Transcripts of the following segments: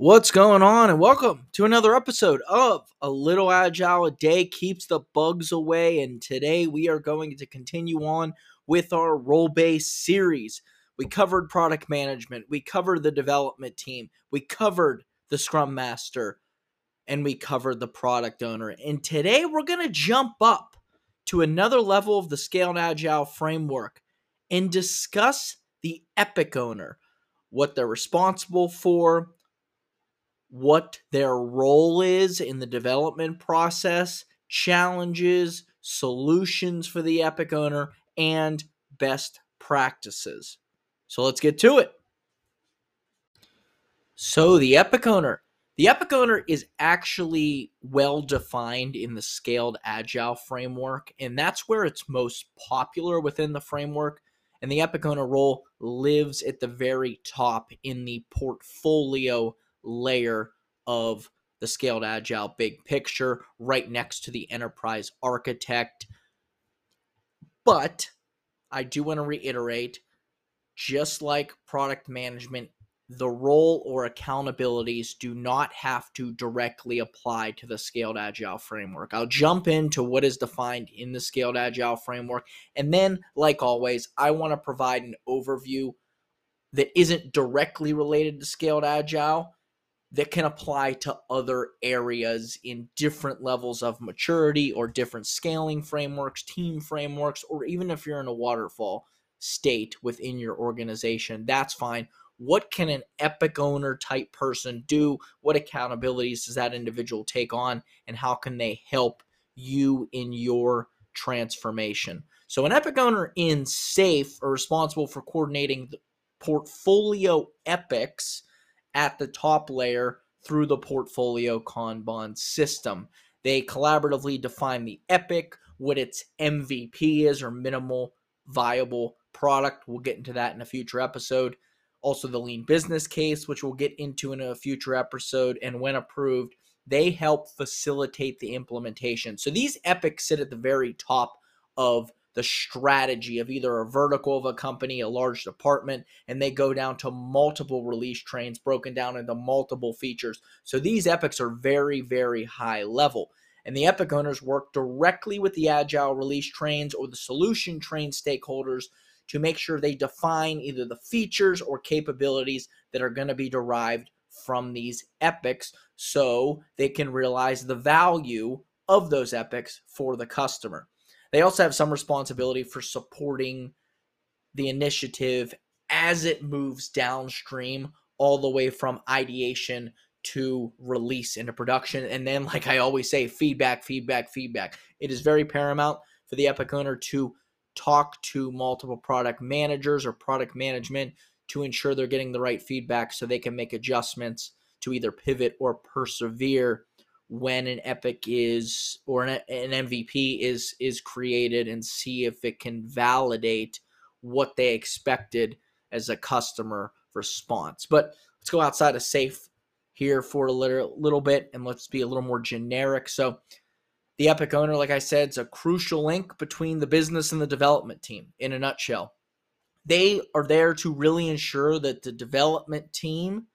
What's going on? And welcome to another episode of A Little Agile a Day Keeps the Bugs Away. And today we are going to continue on with our role based series. We covered product management, we covered the development team, we covered the Scrum Master, and we covered the product owner. And today we're going to jump up to another level of the Scaled Agile framework and discuss the Epic owner, what they're responsible for what their role is in the development process, challenges, solutions for the Epic owner, and best practices. So let's get to it. So, the Epic owner. The Epic owner is actually well defined in the scaled agile framework, and that's where it's most popular within the framework. And the Epic owner role lives at the very top in the portfolio layer of the scaled agile big picture right next to the enterprise architect. But I do want to reiterate just like product management, the role or accountabilities do not have to directly apply to the scaled agile framework. I'll jump into what is defined in the scaled agile framework. And then, like always, I want to provide an overview that isn't directly related to scaled agile that can apply to other areas in different levels of maturity or different scaling frameworks, team frameworks, or even if you're in a waterfall state within your organization, that's fine. What can an epic owner type person do? What accountabilities does that individual take on? And how can they help you in your transformation? So, an epic owner in SAFe are responsible for coordinating the portfolio epics at the top layer through the portfolio Kanban system. They collaboratively define the epic, what its MVP is or minimal viable product. We'll get into that in a future episode. Also, the lean business case, which we'll get into in a future episode. And when approved, they help facilitate the implementation. So these epics sit at the very top of the strategy of either a vertical of a company, a large department, and they go down to multiple release trains broken down into multiple features. So these epics are very, very high level. And the epic owners work directly with the agile release trains or the solution train stakeholders to make sure they define either the features or capabilities that are going to be derived from these epics so they can realize the value of those epics for the customer. They also have some responsibility for supporting the initiative as it moves downstream, all the way from ideation to release into production. And then, like I always say, feedback, feedback, feedback. It is very paramount for the Epic owner to talk to multiple product managers or product management to ensure they're getting the right feedback so they can make adjustments to either pivot or persevere when an epic is or an, an MVP is is created and see if it can validate what they expected as a customer response. But let's go outside of SAFe here for a little, little bit and let's be a little more generic. So the Epic owner, like I said, is a crucial link between the business and the development team in a nutshell. They are there to really ensure that the development team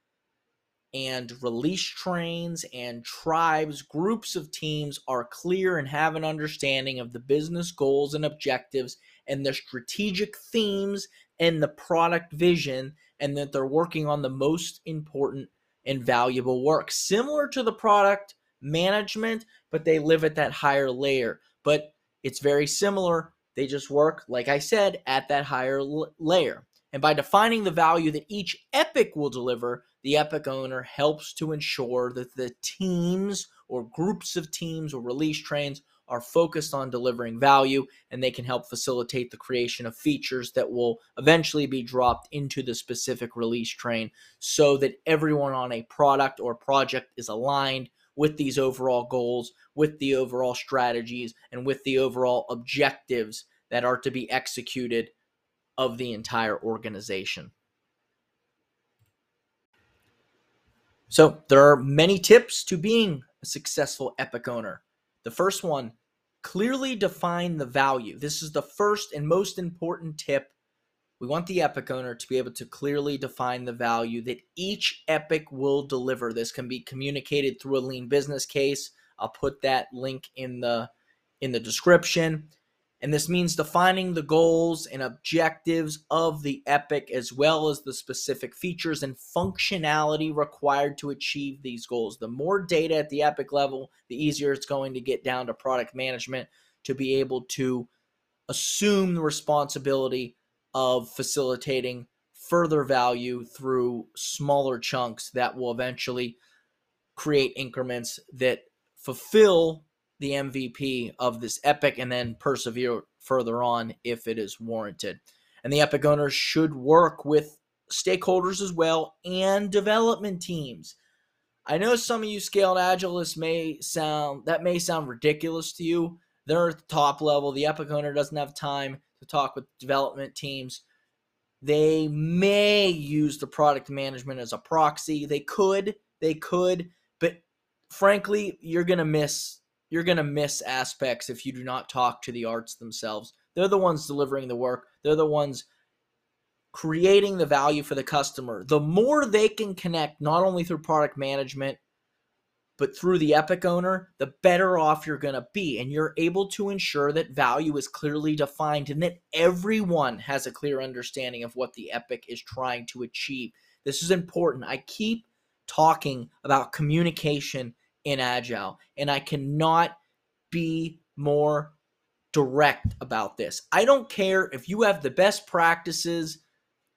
and release trains and tribes, groups of teams are clear and have an understanding of the business goals and objectives and the strategic themes and the product vision, and that they're working on the most important and valuable work. Similar to the product management, but they live at that higher layer. But it's very similar. They just work, like I said, at that higher l- layer. And by defining the value that each epic will deliver, the epic owner helps to ensure that the teams or groups of teams or release trains are focused on delivering value and they can help facilitate the creation of features that will eventually be dropped into the specific release train so that everyone on a product or project is aligned with these overall goals, with the overall strategies, and with the overall objectives that are to be executed of the entire organization. So, there are many tips to being a successful Epic owner. The first one clearly define the value. This is the first and most important tip We want the Epic owner to be able to clearly define the value that each Epic will deliver. This can be communicated through a lean business case. I'll put that link in the in the description. And this means defining the goals and objectives of the Epic as well as the specific features and functionality required to achieve these goals. The more data at the Epic level, the easier it's going to get down to product management to be able to assume the responsibility of facilitating further value through smaller chunks that will eventually create increments that fulfill the MVP of this epic and then persevere further on if it is warranted. And the epic owners should work with stakeholders as well and development teams. I know some of you scaled agilists may sound that may sound ridiculous to you. They're at the top level. The epic owner doesn't have time to talk with development teams. They may use the product management as a proxy. They could, they could, but frankly, you're going to miss you're going to miss aspects if you do not talk to the ARTs themselves. They're the ones delivering the work, they're the ones creating the value for the customer. The more they can connect, not only through product management, but through the Epic owner, the better off you're going to be. And you're able to ensure that value is clearly defined and that everyone has a clear understanding of what the Epic is trying to achieve. This is important. I keep talking about communication in Agile. And I cannot be more direct about this. I don't care if you have the best practices,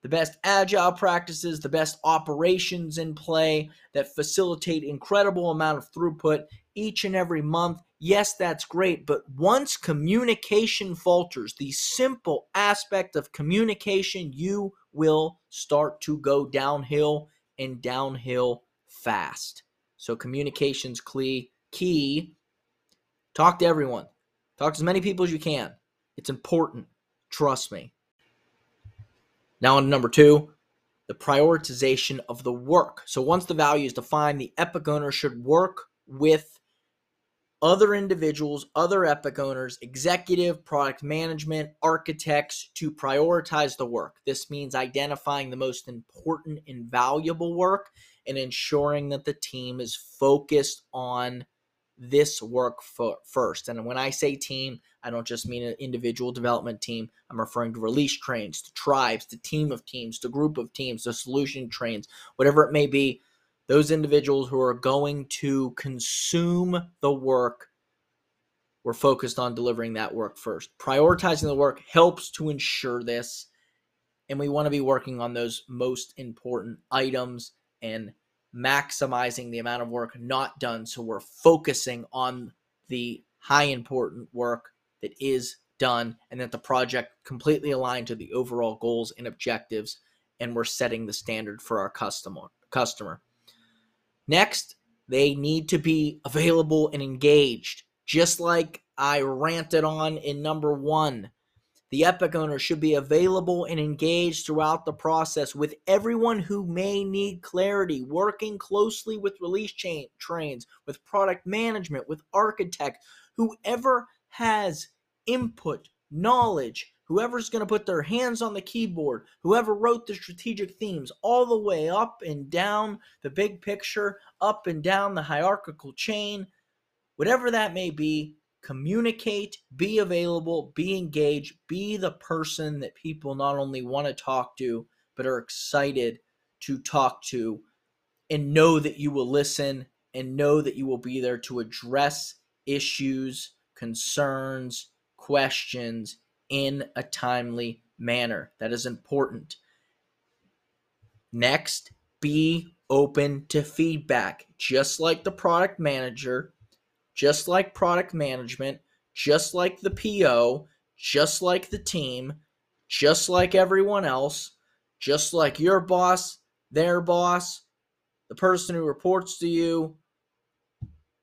the best agile practices, the best operations in play that facilitate incredible amount of throughput each and every month. Yes, that's great, but once communication falters, the simple aspect of communication, you will start to go downhill and downhill fast. So communication's key. Talk to everyone. Talk to as many people as you can. It's important. Trust me. Now on number two, the prioritization of the work. So once the value is defined, the epic owner should work with other individuals, other epic owners, executive, product management, architects to prioritize the work. This means identifying the most important and valuable work and ensuring that the team is focused on this work first. And when I say team, I don't just mean an individual development team. I'm referring to release trains, to tribes, to team of teams, to group of teams, to solution trains, whatever it may be. Those individuals who are going to consume the work, we're focused on delivering that work first. Prioritizing the work helps to ensure this. And we want to be working on those most important items and maximizing the amount of work not done. So we're focusing on the high important work that is done and that the project completely aligned to the overall goals and objectives and we're setting the standard for our customer customer. Next, they need to be available and engaged. Just like I ranted on in number 1, the Epic owner should be available and engaged throughout the process with everyone who may need clarity, working closely with release chain trains, with product management, with architect, whoever has input, knowledge, whoever's going to put their hands on the keyboard, whoever wrote the strategic themes, all the way up and down the big picture, up and down the hierarchical chain, whatever that may be, communicate, be available, be engaged, be the person that people not only want to talk to, but are excited to talk to, and know that you will listen and know that you will be there to address issues, concerns, questions in a timely manner. That is important. Next, be open to feedback. Just like the product manager, just like product management, just like the PO, just like the team, just like everyone else, just like your boss, their boss, the person who reports to you,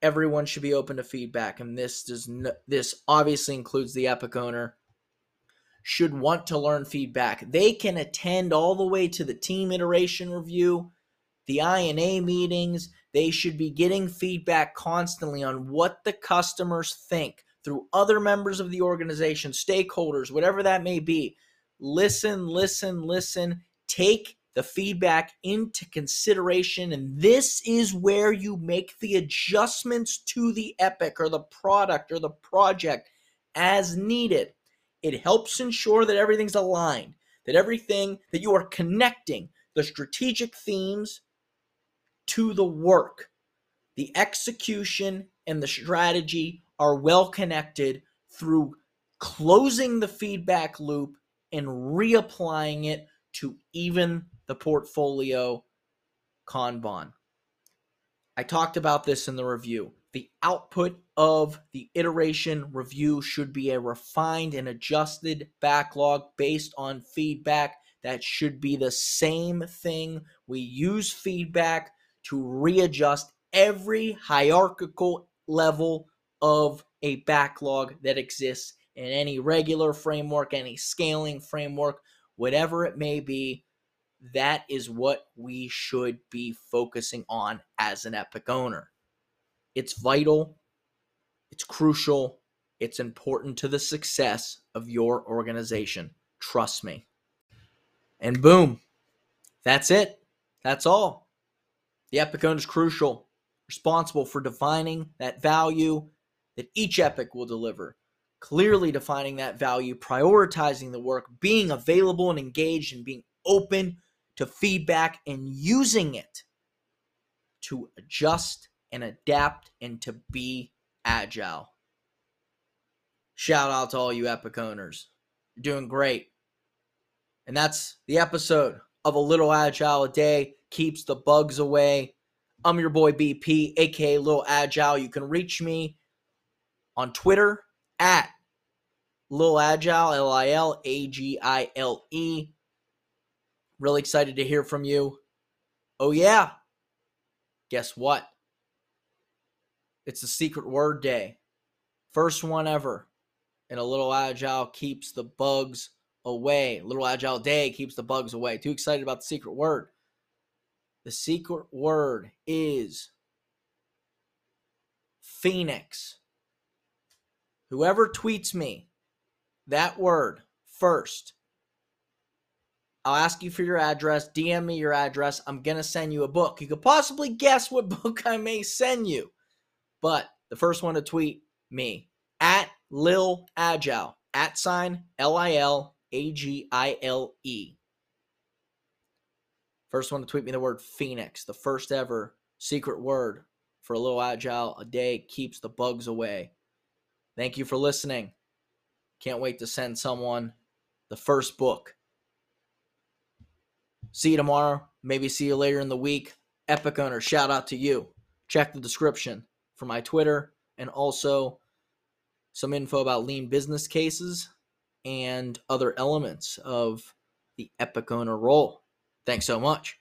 everyone should be open to feedback and this does no, this obviously includes the epic owner should want to learn feedback they can attend all the way to the team iteration review the I&A meetings they should be getting feedback constantly on what the customers think through other members of the organization, stakeholders, whatever that may be. listen, listen, listen. Take the feedback into consideration. And this is where you make the adjustments to the epic or the product or the project as needed. It helps ensure that everything's aligned, that everything that you are connecting the strategic themes to the work. The execution and the strategy are well connected through closing the feedback loop and reapplying it to even the portfolio Kanban. I talked about this in the review. The output of the iteration review should be a refined and adjusted backlog based on feedback. That should be the same thing. We use feedback to readjust every hierarchical level of a backlog that exists in any regular framework, any scaling framework, whatever it may be. That is what we should be focusing on as an Epic owner. It's vital, it's crucial, it's important to the success of your organization. Trust me. And boom, that's it. That's all. The Epic owner is crucial, responsible for defining that value that each Epic will deliver clearly defining that value, prioritizing the work, being available and engaged, and being open to feedback and using it to adjust and adapt and to be agile. Shout out to all you Epic owners. You're doing great. And that's the episode of A Little Agile a Day Keeps the Bugs Away. I'm your boy BP, aka Little Agile. You can reach me on Twitter at Lil Agile, L I L A G I L E. Really excited to hear from you. Oh, yeah. Guess what? It's the secret word day. First one ever. And a little agile keeps the bugs away. A little agile day keeps the bugs away. Too excited about the secret word. The secret word is Phoenix. Whoever tweets me that word first. I'll ask you for your address. DM me your address. I'm going to send you a book. You could possibly guess what book I may send you. But the first one to tweet me at Lil Agile, at sign L I L A G I L E. First one to tweet me the word Phoenix, the first ever secret word for a little agile a day keeps the bugs away. Thank you for listening. Can't wait to send someone the first book. See you tomorrow. Maybe see you later in the week. Epic owner, shout out to you. Check the description for my Twitter and also some info about lean business cases and other elements of the Epic owner role. Thanks so much.